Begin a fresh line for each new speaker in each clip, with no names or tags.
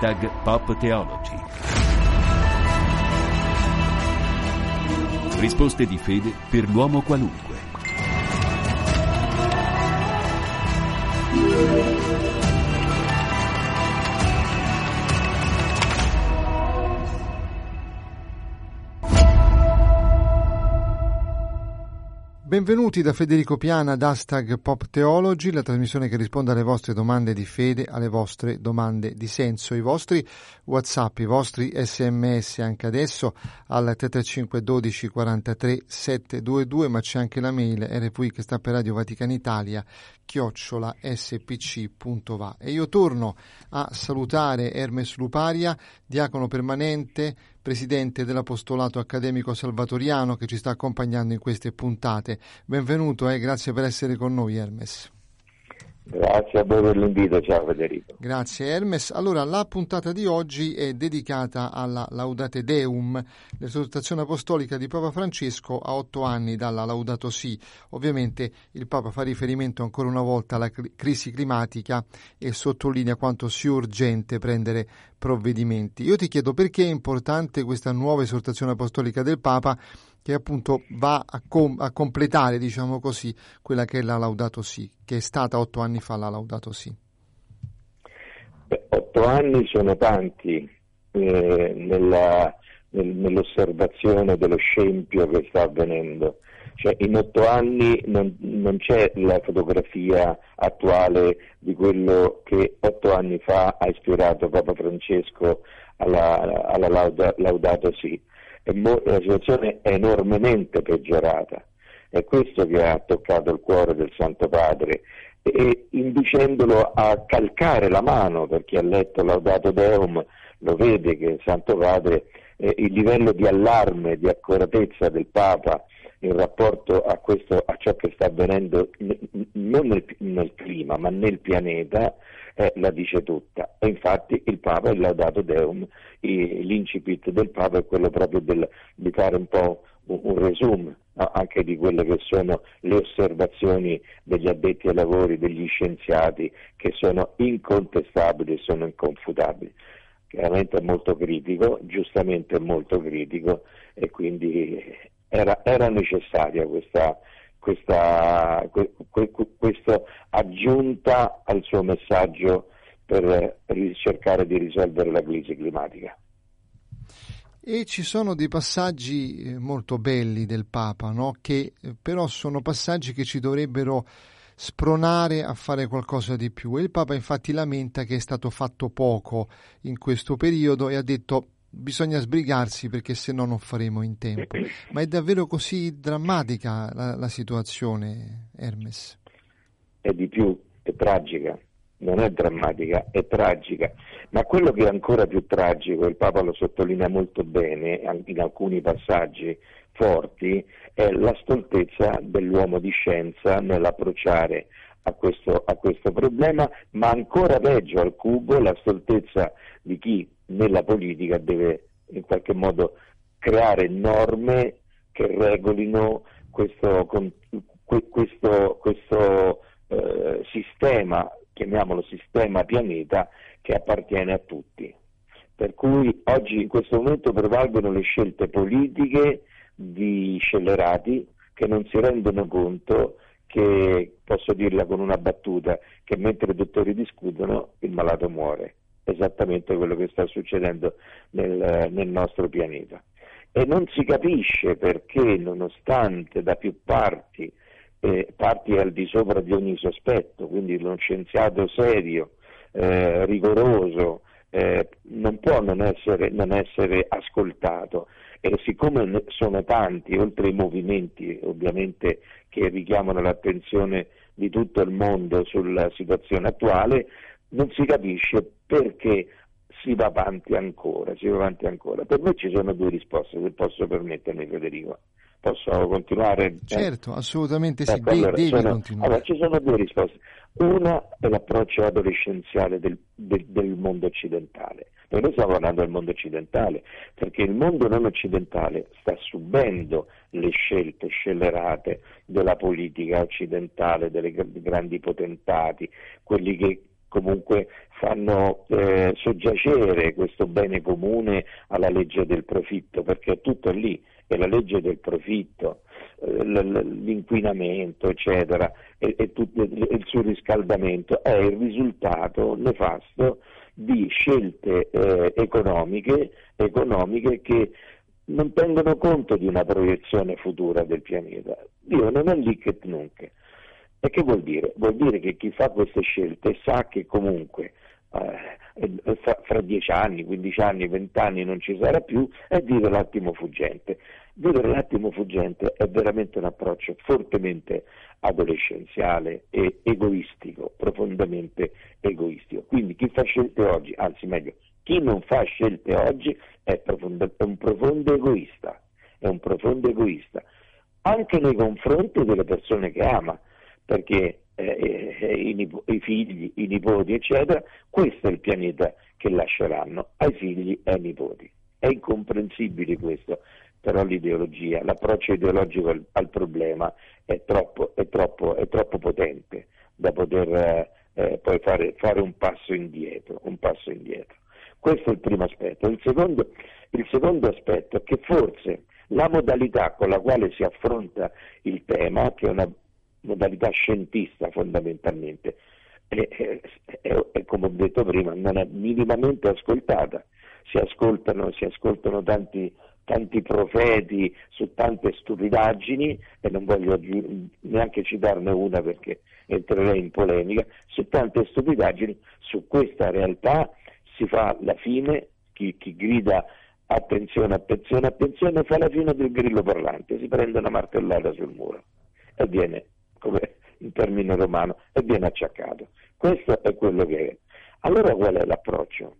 Hashtag Pop Theology. Risposte di fede per l'uomo qualunque.
Benvenuti da Federico Piana ad Hashtag Pop Theology, la trasmissione che risponde alle vostre domande di fede, alle vostre domande di senso, i vostri WhatsApp, i vostri SMS anche adesso al 335 12 43 722, ma c'è anche la mail RPI che sta per Radio Vaticana Italia, chiocciola spc.va. E io torno a salutare Hermes Luparia, diacono permanente, presidente dell'Apostolato Accademico Salvatoriano che ci sta accompagnando in queste puntate. Benvenuto e grazie per essere con noi Hermes.
Grazie a voi per l'invito, ciao Federico.
Grazie Hermes. Allora, la puntata di oggi è dedicata alla Laudate Deum, l'esortazione apostolica di Papa Francesco a otto anni dalla Laudato Si. Ovviamente il Papa fa riferimento ancora una volta alla crisi climatica e sottolinea quanto sia urgente prendere provvedimenti. Io ti chiedo perché è importante questa nuova esortazione apostolica del Papa che appunto va a, com- a, completare, diciamo così, quella che è la Laudato Si, che è stata otto anni fa la Laudato Si.
Beh, otto anni sono tanti eh, nella, nel, nell'osservazione dello scempio che sta avvenendo. Cioè, in otto anni non, non, c'è la fotografia attuale di quello che otto anni fa ha ispirato Papa Francesco alla, alla lauda, Laudato Si la situazione è enormemente peggiorata. È questo che ha toccato il cuore del Santo Padre e inducendolo a calcare la mano, per chi ha letto Laudato Deum lo vede che il Santo Padre, eh, il livello di allarme, di accuratezza del Papa in rapporto a, questo, a ciò che sta avvenendo non nel, nel clima ma nel pianeta eh, la dice tutta. E infatti il Papa, il Laudato Deum, l'incipit del Papa è quello proprio del, di fare un po' un, un resume anche di quelle che sono le osservazioni degli addetti ai lavori, degli scienziati, che sono incontestabili e sono inconfutabili. Chiaramente è molto critico, giustamente molto critico e quindi era, era necessaria questa, questa, questa aggiunta al suo messaggio per cercare di risolvere la crisi climatica.
E ci sono dei passaggi eh, molto belli del Papa, no? che eh, però sono passaggi che ci dovrebbero spronare a fare qualcosa di più. E il Papa infatti lamenta che è stato fatto poco in questo periodo e ha detto bisogna sbrigarsi perché se no non faremo in tempo. Ma è davvero così drammatica la, la situazione, Hermes?
È di più, è tragica, non è drammatica, è tragica. Ma quello che è ancora più tragico, il Papa lo sottolinea molto bene in alcuni passaggi forti, è la stoltezza dell'uomo di scienza nell'approcciare a questo, a questo problema, ma ancora peggio al cubo la stoltezza di chi nella politica deve in qualche modo creare norme che regolino questo, questo, questo eh, sistema, chiamiamolo sistema pianeta, che appartiene a tutti. Per cui oggi in questo momento prevalgono le scelte politiche di scellerati che non si rendono conto che, posso dirla con una battuta, che mentre i dottori discutono il malato muore esattamente quello che sta succedendo nel, nel nostro pianeta. E non si capisce perché, nonostante da più parti, eh, parti al di sopra di ogni sospetto, quindi uno scienziato serio, eh, rigoroso, eh, non può non essere, non essere, ascoltato e siccome sono tanti, oltre ai movimenti ovviamente che richiamano l'attenzione di tutto il mondo sulla situazione attuale, non si capisce perché si va avanti ancora, si va avanti ancora. Per me ci sono due risposte, se posso permettermi Federico. Posso continuare?
Certo, assolutamente sì, ecco, allora, devi
sono,
continuare.
Allora, ci sono due risposte. Una è l'approccio adolescenziale del, del, del mondo occidentale. E noi stiamo parlando del mondo occidentale, perché il mondo non occidentale sta subendo le scelte scellerate della politica occidentale, dei grandi potentati, quelli che comunque fanno eh, soggiacere questo bene comune alla legge del profitto, perché è tutto lì, è la legge del profitto, eh, l'inquinamento, eccetera, e, e tutto, il surriscaldamento è il risultato nefasto di scelte eh, economiche, economiche che non tengono conto di una proiezione futura del pianeta. Dio non è lì che nunca. E che vuol dire? Vuol dire che chi fa queste scelte sa che comunque eh, fra, dieci anni, quindici anni, vent'anni non ci sarà più, è vivere l'attimo fuggente. Vivere l'attimo fuggente è veramente un approccio fortemente adolescenziale e egoistico, profondamente egoistico. Quindi chi fa scelte oggi, anzi meglio, chi non fa scelte oggi è, profondo, è un profondo egoista, è un profondo egoista, anche nei confronti delle persone che ama, perché eh, eh, i, i, figli, i nipoti, eccetera, questo è il pianeta che lasceranno ai figli e ai nipoti. È incomprensibile questo, però l'ideologia, l'approccio ideologico al, al problema è troppo, è, troppo, è troppo, potente da poter eh, eh, poi fare, fare, un passo indietro, un passo indietro. Questo è il primo aspetto. Il secondo, il secondo aspetto è che forse la modalità con la quale si affronta il tema, che è una modalità scientista fondamentalmente, è, è, è, come ho detto prima, non è minimamente ascoltata. Si ascoltano, si ascoltano tanti, tanti, profeti su tante stupidaggini, e non voglio neanche citarne una perché entrerei in polemica, su tante stupidaggini, su questa realtà si fa la fine, chi, chi grida attenzione, attenzione, attenzione, fa la fine del grillo parlante, si prende una martellata sul muro e viene, come in termine romano, e viene acciaccato. Questo è quello che è. Allora qual è l'approccio?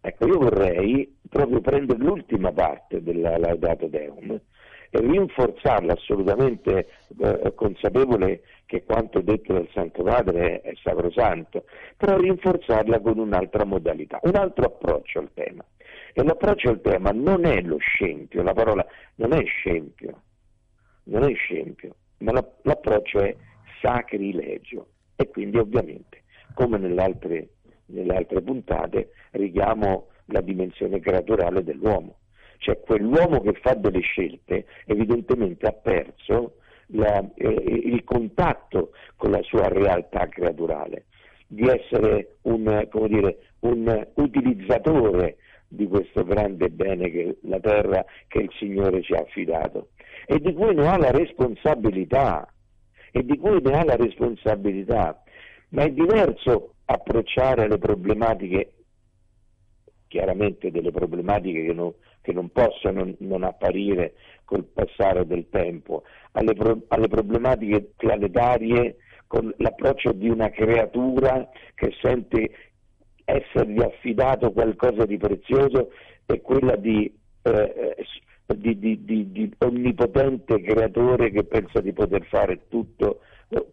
Ecco, io vorrei proprio prendere l'ultima parte della Laudato Deum e rinforzarla assolutamente eh, consapevole che quanto detto dal Santo Padre è, è sacrosanto, però rinforzarla con un'altra modalità, un altro approccio al tema. E l'approccio al tema non è lo scempio, la parola non è scempio, non è scempio, ma l'approccio è sacrilegio. E quindi ovviamente, come nelle altre, nelle altre puntate, richiamo la dimensione creaturale dell'uomo. Cioè quell'uomo che fa delle scelte evidentemente ha perso la, eh, il contatto con la sua realtà creaturale, di essere un, dire, un utilizzatore di questo grande bene che la terra che il Signore ci ha affidato e di cui ne ha la responsabilità. E di cui ne ha la responsabilità. Ma è diverso approcciare le problematiche chiaramente delle problematiche che non, che non possono non apparire col passare del tempo, alle, pro, alle problematiche planetarie con l'approccio di una creatura che sente essergli affidato qualcosa di prezioso e quella di, eh, di, di, di, onnipotente creatore che pensa di poter fare tutto,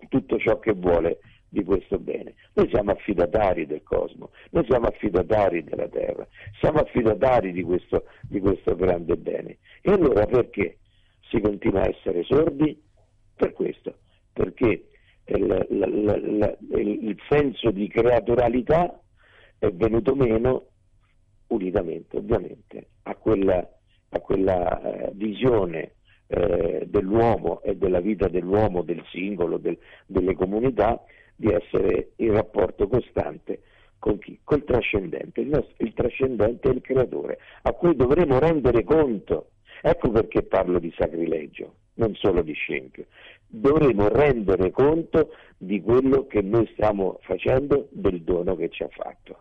tutto ciò che vuole di questo bene. Noi siamo affidatari del cosmo, noi siamo affidatari della terra, siamo affidatari di questo, di questo grande bene. E allora perché si continua a essere sordi? Per questo, perché il, la, la, il senso di creaturalità è venuto meno unitamente ovviamente a quella, a quella eh, visione eh, dell'uomo e della vita dell'uomo, del singolo, del, delle comunità di essere in rapporto costante con chi? Col trascendente. Il, nostro, il trascendente è il creatore, a cui dovremo rendere conto. Ecco perché parlo di sacrilegio, non solo di scempio. Dovremo rendere conto di quello che noi stiamo facendo, del dono che ci ha fatto.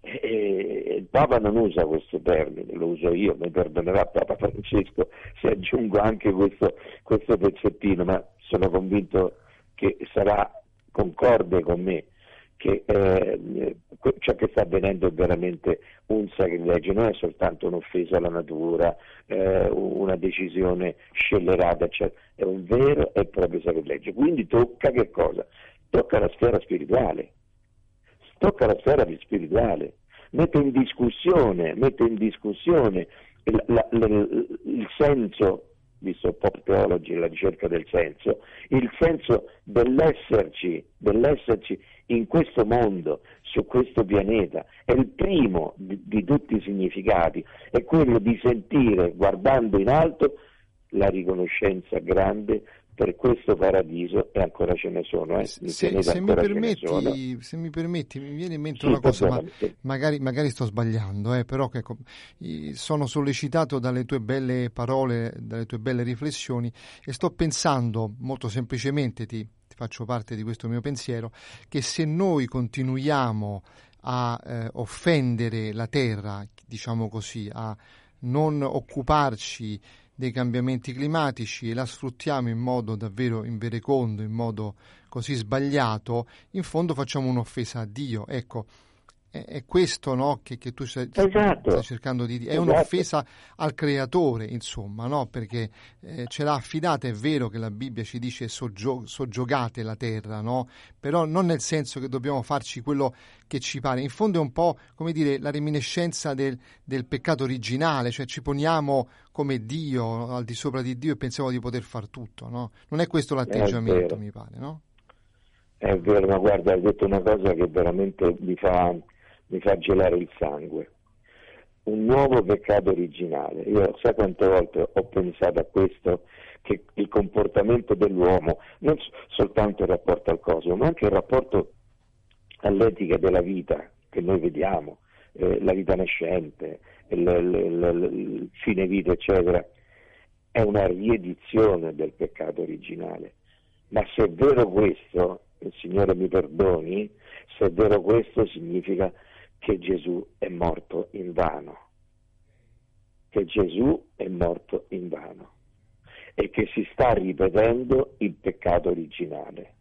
E il Papa non usa questo termine, lo uso io, mi perdonerà Papa Francesco se aggiungo anche questo, questo pezzettino, ma sono convinto che sarà concorde con me che eh, ciò che sta avvenendo è veramente un sacrilegio, non è soltanto un'offesa alla natura, eh, una decisione scellerata, eccetera, è un vero e proprio sacrilegio. Quindi tocca che cosa? Tocca la sfera spirituale, tocca la sfera spirituale, mette in discussione, mette in discussione il, la, il senso visto pop theology, la ricerca del senso, il senso dell'esserci, dell'esserci in questo mondo, su questo pianeta, è il primo di, di tutti i significati, è quello di sentire, guardando in alto, la riconoscenza grande per questo paradiso e ancora ce ne sono. Eh?
Se, se, mi permetti, se, mi permetti, mi viene in mente sì, una cosa, ma magari, magari, sto sbagliando, eh, però che, sono sollecitato dalle tue belle parole, dalle tue belle riflessioni e sto pensando molto semplicemente, ti, ti faccio parte di questo mio pensiero, che se noi continuiamo a eh, offendere la terra, diciamo così, a non occuparci dei cambiamenti climatici e la sfruttiamo in modo davvero inverecondo, in modo così sbagliato, in fondo facciamo un'offesa a Dio. Ecco, è, è questo no, che, che, tu stai, esatto. stai, cercando di dire, è esatto. un'offesa al creatore, insomma, no? perché eh, ce l'ha affidata, è vero che la Bibbia ci dice soggio, soggiogate la terra, no? però non nel senso che dobbiamo farci quello che ci pare, in fondo è un po' come dire la reminiscenza del, del peccato originale, cioè ci poniamo come Dio, al di sopra di Dio e pensiamo di poter far tutto, no? non è questo l'atteggiamento, mi pare, no?
È vero, ma guarda, hai detto una cosa che veramente mi fa mi fa gelare il sangue. Un nuovo peccato originale. Io sai quante volte ho pensato a questo, che il comportamento dell'uomo, non soltanto il rapporto al cosmo, ma anche il rapporto all'etica della vita che noi vediamo, eh, la vita nascente, il, il, il, fine vita, eccetera, è una riedizione del peccato originale. Ma se è vero questo, il Signore mi perdoni, se è vero questo significa che Gesù è morto in vano, che Gesù è morto in vano e che si sta ripetendo il peccato originale.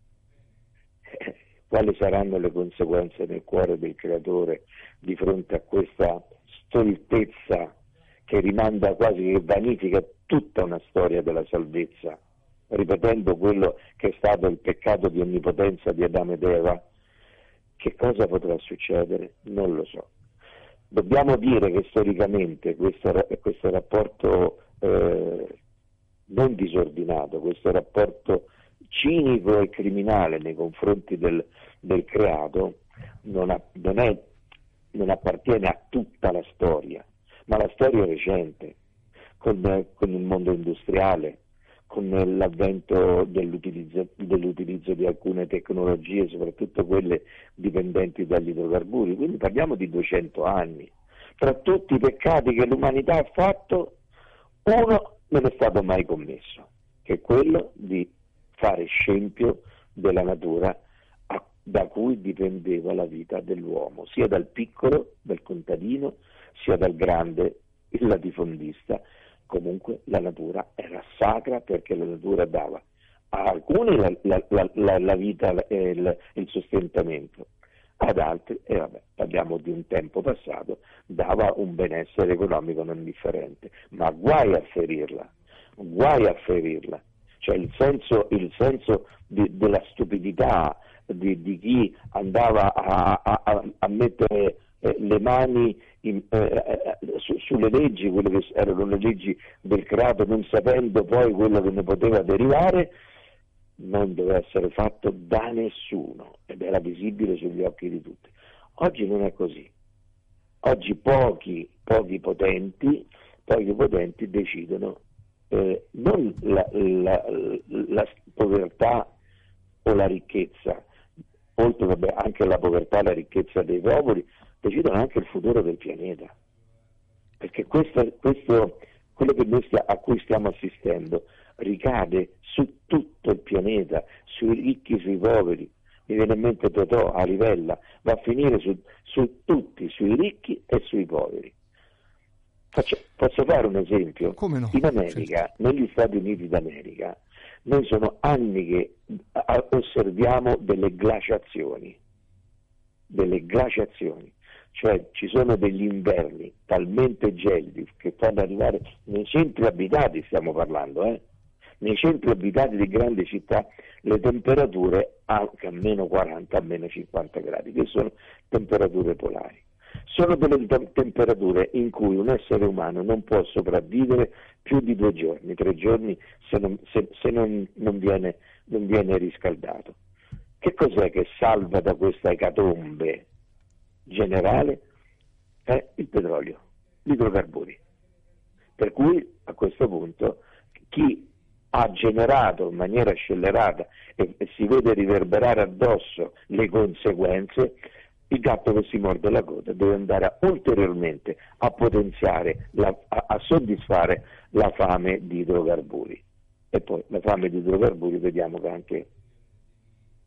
Quali saranno le conseguenze nel cuore del creatore di fronte a questa stoltezza che rimanda quasi che vanifica tutta una storia della salvezza, ripetendo quello che è stato il peccato di onnipotenza di Adamo ed Eva? Che cosa potrà succedere? Non lo so. Dobbiamo dire che storicamente questo, questo rapporto eh, non disordinato, questo rapporto cinico e criminale nei confronti del, del creato non, ha, non, è, non, appartiene a tutta la storia, ma la storia recente, con, con il mondo industriale, con l'avvento dell'utilizzo, dell'utilizzo, di alcune tecnologie, soprattutto quelle dipendenti dagli idrocarburi. Quindi parliamo di 200 anni. Tra tutti i peccati che l'umanità ha fatto, uno non è stato mai commesso, che è quello di fare scempio della natura a, da cui dipendeva la vita dell'uomo, sia dal piccolo, dal contadino, sia dal grande, il latifondista, comunque la natura era sacra perché la natura dava a alcuni la, la, la, la vita e il, il, sostentamento, ad altri, e vabbè, parliamo di un tempo passato, dava un benessere economico non differente, ma guai a ferirla, guai a ferirla. Cioè il senso, il senso di, della stupidità di, di, chi andava a, a, a mettere eh, le mani in, eh, eh, su, sulle leggi, quelle che erano le leggi del creato, non sapendo poi quello che ne poteva derivare, non doveva essere fatto da nessuno ed era visibile sugli occhi di tutti. Oggi non è così. Oggi pochi, pochi potenti, pochi potenti decidono eh, non la, la, la, povertà o la ricchezza, oltre vabbè, anche la povertà e la ricchezza dei popoli, decidono anche il futuro del pianeta. Perché questo, questo quello stia, a cui stiamo assistendo ricade su tutto il pianeta, sui ricchi, sui poveri. Mi viene in mente Totò a Rivella, va a finire su, su tutti, sui ricchi e sui poveri. Faccio, posso fare un esempio?
No?
In America, certo. negli Stati Uniti d'America, noi sono anni che osserviamo delle glaciazioni, delle glaciazioni cioè ci sono degli inverni talmente gelidi che fanno arrivare nei centri abitati, stiamo parlando, eh? nei centri abitati di grandi città le temperature anche a meno 40, a meno 50 gradi, che sono temperature polari. Sono delle te- temperature in cui un essere umano non può sopravvivere più di due giorni, tre giorni se non, se, se non, non, viene, non viene riscaldato. Che cos'è che salva da questa ecatombe generale? È il petrolio, gli idrocarburi. Per cui a questo punto chi ha generato in maniera scellerata e, e si vede riverberare addosso le conseguenze, il gatto che si morde la coda deve andare ulteriormente a potenziare, la, a, a, soddisfare la fame di idrocarburi. E poi la fame di idrocarburi vediamo che anche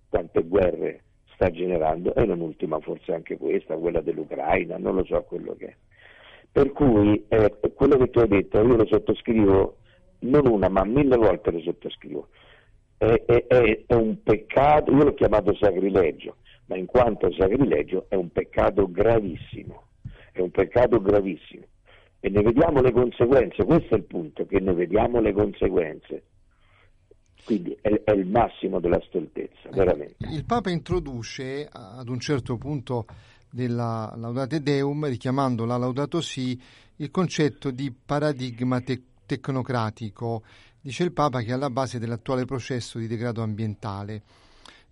quante guerre sta generando, e non ultima forse anche questa, quella dell'Ucraina, non lo so quello che è. Per cui eh, quello che tu hai detto io lo sottoscrivo non una ma mille volte lo sottoscrivo. È, è, è, un peccato, io l'ho chiamato sacrilegio, ma in quanto sacrilegio è un peccato gravissimo, è un peccato gravissimo. E ne vediamo le conseguenze, questo è il punto, che ne vediamo le conseguenze. Quindi è, è il massimo della stoltezza, veramente.
Il Papa introduce ad un certo punto della Laudate Deum, richiamando la Laudato Si, il concetto di paradigma te- tecnocratico, dice il Papa che è alla base dell'attuale processo di degrado ambientale.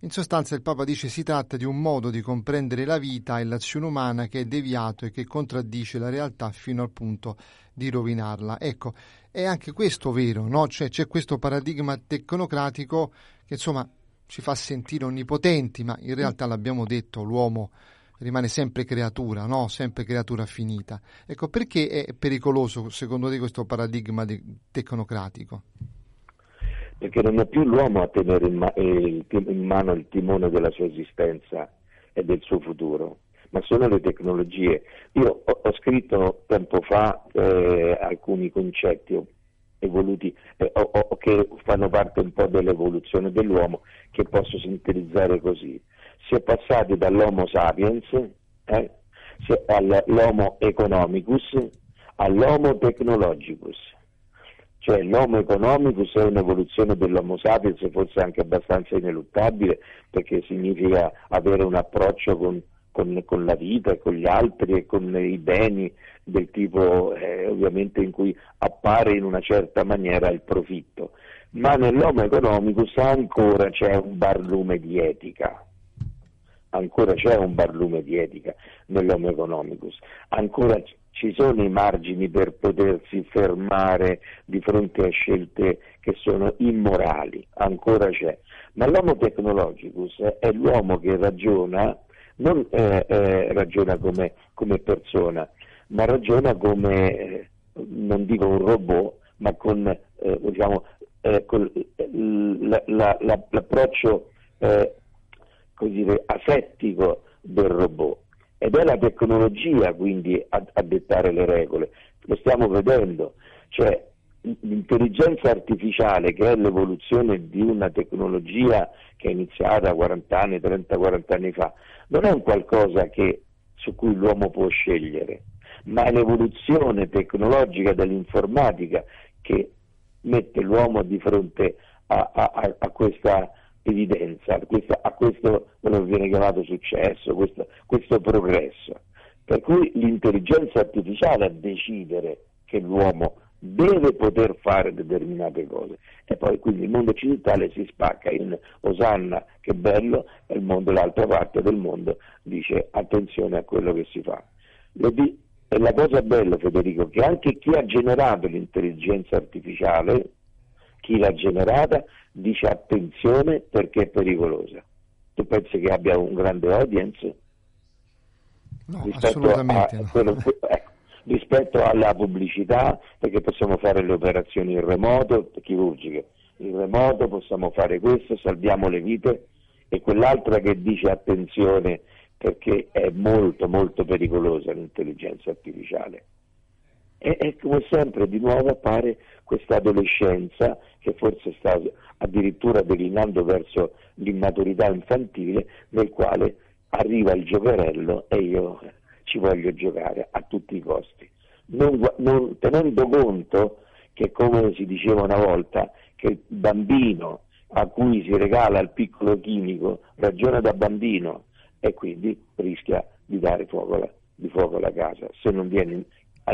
In sostanza il Papa dice si tratta di un modo di comprendere la vita e l'azione umana che è deviato e che contraddice la realtà fino al punto di rovinarla. Ecco, è anche questo vero, no? Cioè, c'è questo paradigma tecnocratico che insomma ci fa sentire onnipotenti, ma in realtà l'abbiamo detto, l'uomo rimane sempre creatura, no? sempre creatura finita. Ecco, perché è pericoloso secondo te questo paradigma tecnocratico?
Perché non è più l'uomo a tenere in, ma- eh, in mano il timone della sua esistenza e del suo futuro, ma sono le tecnologie. Io ho, ho scritto tempo fa eh, alcuni concetti evoluti eh, o, o, che fanno parte un po' dell'evoluzione dell'uomo che posso sintetizzare così si è passati dall'Homo sapiens eh, all'Homo economicus all'Homo technologicus. Cioè l'Homo economicus è un'evoluzione dell'Homo sapiens, forse anche abbastanza ineluttabile, perché significa avere un approccio con, con, con la vita con gli altri e con i beni del tipo eh, ovviamente in cui appare in una certa maniera il profitto. Ma nell'Homo economicus ancora c'è un barlume di etica ancora c'è un barlume di etica nell'Homo economicus, ancora ci sono i margini per potersi fermare di fronte a scelte che sono immorali, ancora c'è. Ma l'Homo technologicus è l'uomo che ragiona, non eh, eh, ragiona come, come, persona, ma ragiona come, eh, non dico un robot, ma con, eh, diciamo, eh, con la, la, la, l'approccio dire, asettico del robot. Ed è la tecnologia quindi a, a dettare le regole, lo stiamo vedendo, cioè l'intelligenza artificiale che è l'evoluzione di una tecnologia che è iniziata 40 anni, 30-40 anni fa, non è un qualcosa che, su cui l'uomo può scegliere, ma è l'evoluzione tecnologica dell'informatica che mette l'uomo di fronte a, a, a questa evidenza, a questo, a questo quello che viene chiamato successo, questo, questo progresso. Per cui l'intelligenza artificiale a decidere che l'uomo deve poter fare determinate cose e poi quindi il mondo occidentale si spacca in Osanna che bello e il mondo, l'altra parte del mondo dice attenzione a quello che si fa. E la cosa bella Federico che anche chi ha generato l'intelligenza artificiale, chi l'ha generata, dice attenzione perché è pericolosa. Tu pensi che abbia un grande audience?
No, assolutamente
no. Quello, ecco, rispetto alla pubblicità, perché possiamo fare le operazioni in remoto, chirurgiche, in remoto possiamo fare questo, salviamo le vite, e quell'altra che dice attenzione perché è molto molto pericolosa l'intelligenza artificiale. E, e come sempre di nuovo appare questa adolescenza che forse sta addirittura declinando verso l'immaturità infantile nel quale arriva il giocherello e io ci voglio giocare a tutti i costi, non, non, tenendo conto che come si diceva una volta che il bambino a cui si regala il piccolo chimico ragiona da bambino e quindi rischia di dare fuoco alla, di fuoco alla casa se non viene,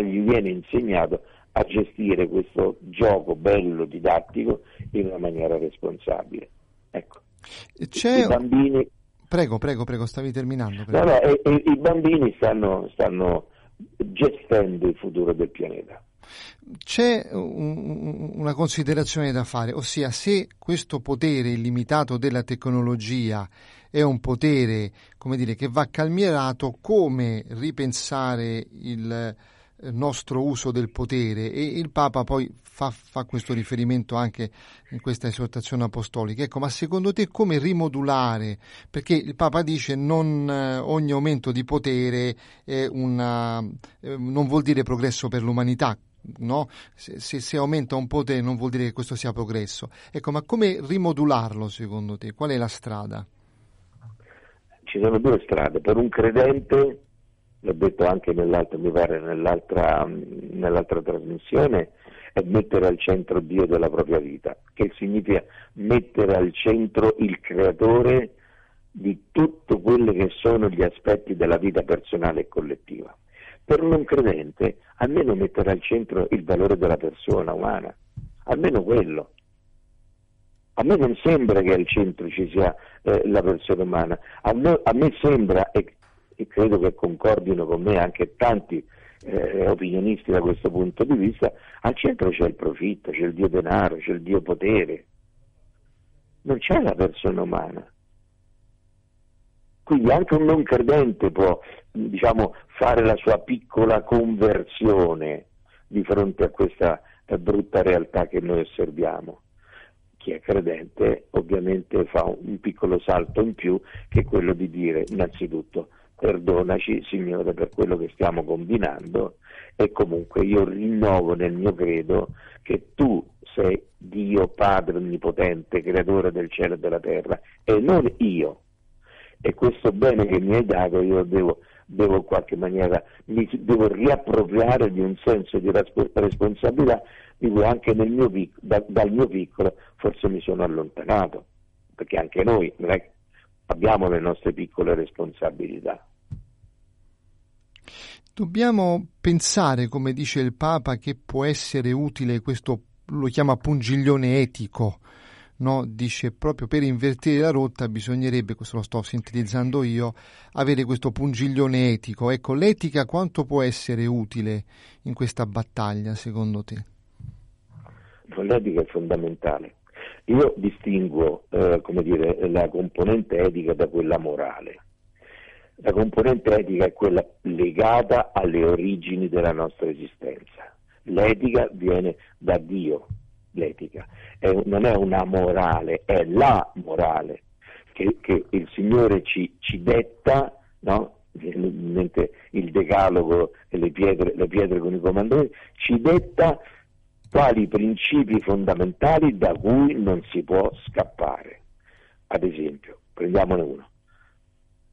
gli viene insegnato a gestire questo gioco bello, didattico, in una maniera responsabile. Ecco.
C'è... I bambini... Prego, prego, prego, stavi terminando. Prego.
No, no, e, e, i bambini stanno, stanno gestendo il futuro del pianeta.
C'è un, una considerazione da fare, ossia se questo potere illimitato della tecnologia è un potere dire, che va calmierato, come ripensare il nostro uso del potere e il Papa poi fa, fa, questo riferimento anche in questa esortazione apostolica. Ecco, ma secondo te come rimodulare? Perché il Papa dice non eh, ogni aumento di potere una, eh, non vuol dire progresso per l'umanità, no? se, se, se, aumenta un potere non vuol dire che questo sia progresso. Ecco, ma come rimodularlo secondo te? Qual è la strada?
Ci sono due strade. Per un credente, l'ho detto anche nell'altra, nell'altra, nell'altra trasmissione, è mettere al centro Dio della propria vita, che significa mettere al centro il creatore di tutti quelli che sono gli aspetti della vita personale e collettiva per un non credente almeno mettere al centro il valore della persona umana, almeno quello. A me non sembra che al centro ci sia eh, la persona umana, a me, a me sembra, e, e, credo che concordino con me anche tanti eh, opinionisti da questo punto di vista, al centro c'è il profitto, c'è il Dio denaro, c'è il Dio potere, non c'è la persona umana. Quindi anche un non credente può diciamo, fare la sua piccola conversione di fronte a questa brutta realtà che noi osserviamo. Chi è credente ovviamente fa un piccolo salto in più che quello di dire innanzitutto perdonaci Signore per quello che stiamo combinando e comunque io rinnovo nel mio credo che tu sei Dio Padre Onnipotente, creatore del cielo e della terra e non io. E questo bene che mi hai dato io devo, devo in qualche maniera, mi devo riappropriare di un senso di responsabilità di cui anche mio, da, dal mio piccolo forse mi sono allontanato, perché anche noi abbiamo le nostre piccole responsabilità.
Dobbiamo pensare, come dice il Papa, che può essere utile questo, lo chiama pungiglione etico, no? dice proprio per invertire la rotta bisognerebbe, questo lo sto sintetizzando io, avere questo pungiglione etico. Ecco, l'etica quanto può essere utile in questa battaglia secondo te?
L'etica è fondamentale. Io distingo eh, dire, la componente etica da quella morale. La componente etica è quella legata alle origini della nostra esistenza. L'etica viene da Dio, l'etica, è, non è una morale, è la morale che, che il Signore ci, ci detta, no? il decalogo e le pietre, le pietre con i comandamenti, ci detta quali principi fondamentali da cui non si può scappare. Ad esempio, prendiamone uno.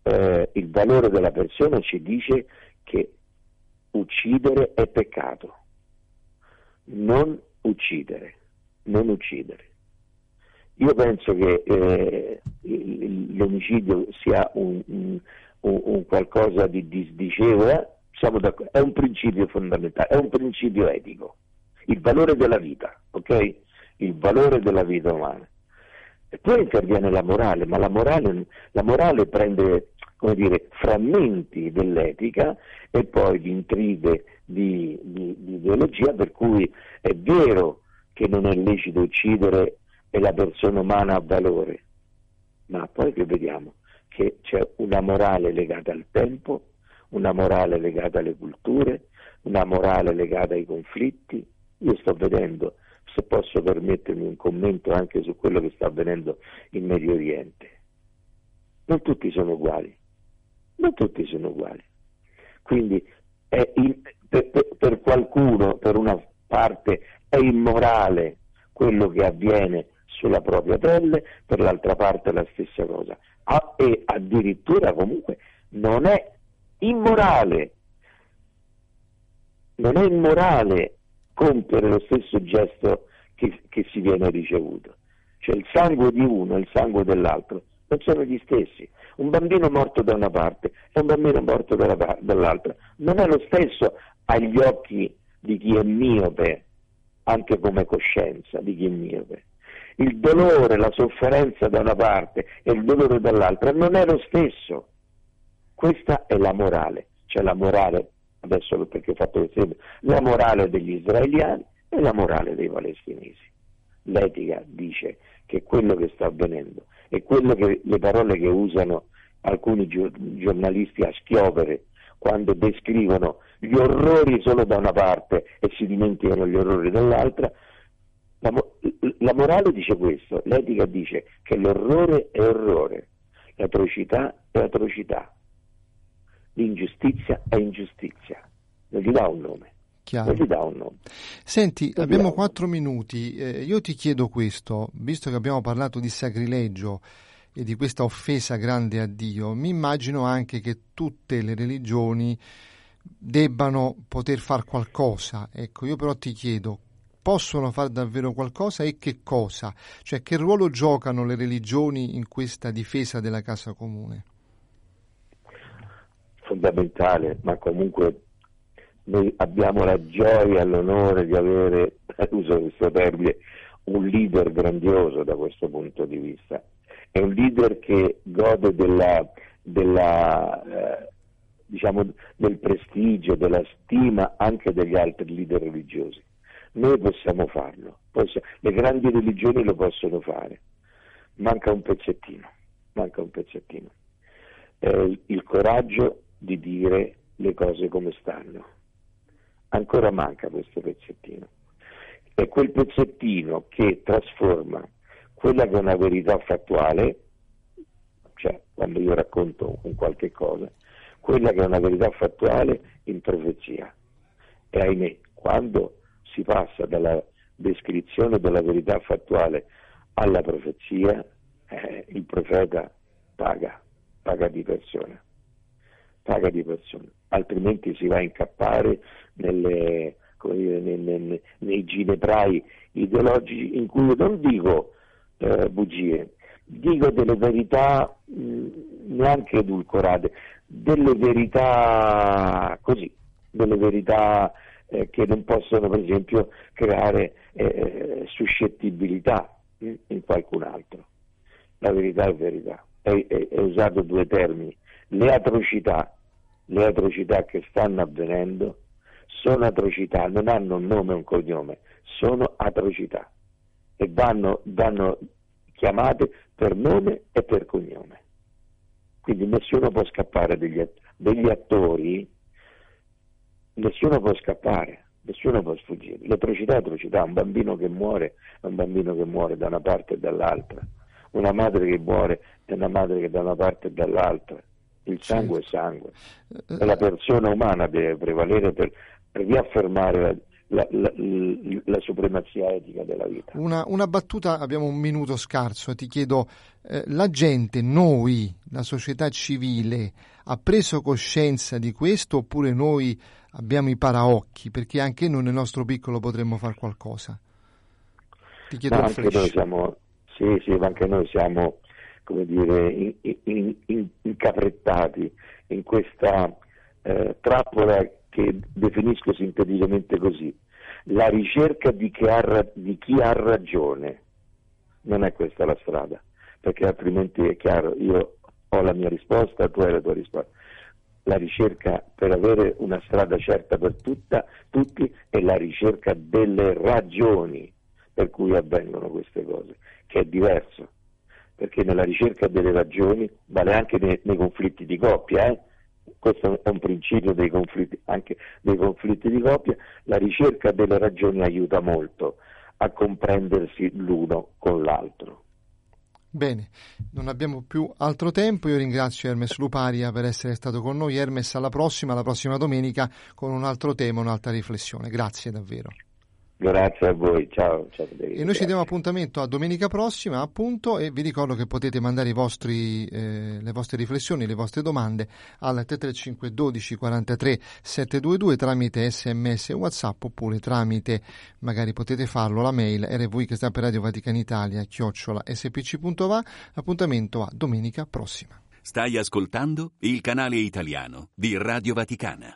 Eh, il valore della persona ci dice che uccidere è peccato, non uccidere non uccidere. Io penso che eh, l'omicidio sia un, un, un qualcosa di disdicevole, è un principio fondamentale, è un principio etico, il valore della vita, ok? Il valore della vita umana. E poi interviene la morale, ma la morale, la morale prende come dire, frammenti dell'etica e poi di intrighe di, di, di ideologia, per cui è vero che non è lecito uccidere e la persona umana ha valore, ma poi che vediamo che c'è una morale legata al tempo, una morale legata alle culture, una morale legata ai conflitti. Io sto vedendo, se posso permettermi un commento anche su quello che sta avvenendo in Medio Oriente. Non tutti sono uguali, non tutti sono uguali. Quindi in, per, per, qualcuno, per una parte è immorale quello che avviene sulla propria pelle, per l'altra parte la stessa cosa. Ah, e addirittura comunque non è immorale, non è immorale compiere lo stesso gesto che, che si viene ricevuto. Cioè il sangue di uno e il sangue dell'altro non sono gli stessi. Un bambino morto da una parte e un bambino morto dalla, dall'altra non è lo stesso agli occhi di chi è miope, anche come coscienza di chi è miope. Il dolore, la sofferenza da una parte e il dolore dall'altra non è lo stesso. Questa è la morale, cioè la morale, adesso perché ho fatto l'esempio, la morale degli israeliani e la morale dei palestinesi. L'etica dice che quello che sta avvenendo e che, le parole che usano alcuni giornalisti a schiopere quando descrivono gli orrori solo da una parte e si dimenticano gli orrori dall'altra, la, la morale dice questo, l'etica dice che l'orrore è orrore, l'atrocità è atrocità, l'ingiustizia è ingiustizia, non gli dà un nome.
Chiaro.
Non gli dà un nome.
Senti, non abbiamo quattro minuti, eh, io ti chiedo questo, visto che abbiamo parlato di sacrilegio, e di questa offesa grande a Dio, mi immagino anche che tutte le religioni debbano poter fare qualcosa. Ecco, io però ti chiedo, possono fare davvero qualcosa e che cosa? Cioè, che ruolo giocano le religioni in questa difesa della casa comune?
Fondamentale, ma comunque noi abbiamo la gioia e l'onore di avere, uso questo termine, un leader grandioso da questo punto di vista è un leader che gode della, della, eh, diciamo, del prestigio, della stima anche degli altri leader religiosi. Noi possiamo farlo, possiamo, le grandi religioni lo possono fare, manca un pezzettino, manca un pezzettino. Eh, il coraggio di dire le cose come stanno. Ancora manca questo pezzettino. È quel pezzettino che trasforma quella che è una verità fattuale, cioè quando io racconto un qualche cosa, quella che è una verità fattuale in profezia. E ahimè, quando si passa dalla descrizione della verità fattuale alla profezia, eh, il profeta paga, paga di persona, paga di persona, altrimenti si va a incappare nelle, dire, nei, nei, nei gineprai ideologici in cui non dico eh, bugie, dico delle verità mh, neanche edulcorate, delle verità così, delle verità eh, che non possono per esempio creare eh, suscettibilità mh, in qualcun altro. La verità è verità. È usato due termini. Le atrocità, le atrocità che stanno avvenendo sono atrocità, non hanno un nome e un cognome, sono atrocità e vanno, vanno chiamate per nome e per cognome. Quindi nessuno può scappare degli, degli attori, nessuno può scappare, nessuno può sfuggire. L'atrocità è atrocità, un bambino che muore è un bambino che muore da una parte e dall'altra, una madre che muore è una madre che da una parte e dall'altra. Il sangue è sangue e la persona umana deve prevalere per, per riaffermare la, la, la, supremazia etica della vita.
Una, una, battuta, abbiamo un minuto scarso, ti chiedo, eh, la gente, noi, la società civile, ha preso coscienza di questo oppure noi abbiamo i paraocchi? Perché anche noi nel nostro piccolo potremmo fare qualcosa.
Ti chiedo ma anche noi siamo, sì, sì, ma anche noi siamo, come dire, in, in, in, incaprettati in questa eh, trappola che definisco sinteticamente così, la ricerca di chi, ha, di chi ha ragione. Non è questa la strada, perché altrimenti è chiaro, io ho la mia risposta, tu hai la tua risposta. La ricerca per avere una strada certa per tutta, tutti è la ricerca delle ragioni per cui avvengono queste cose, che è diverso, perché nella ricerca delle ragioni vale anche nei, nei conflitti di coppia, eh? questo è un principio dei conflitti, anche dei conflitti di coppia, la ricerca delle ragioni aiuta molto a comprendersi l'uno con l'altro.
Bene, non abbiamo più altro tempo, io ringrazio Hermes Luparia per essere stato con noi. Hermes, alla prossima, la prossima domenica con un altro tema, un'altra riflessione. Grazie davvero.
Grazie a voi, ciao. ciao
e noi ci diamo appuntamento a domenica prossima, appunto, e vi ricordo che potete mandare vostri, eh, le vostre riflessioni, le vostre domande al 335 12 43 722 tramite sms whatsapp oppure tramite, magari potete farlo, la mail rv che sta per Radio Vaticana Italia, chiocciola spc.va. Appuntamento a domenica prossima.
Stai ascoltando il canale italiano di Radio Vaticana.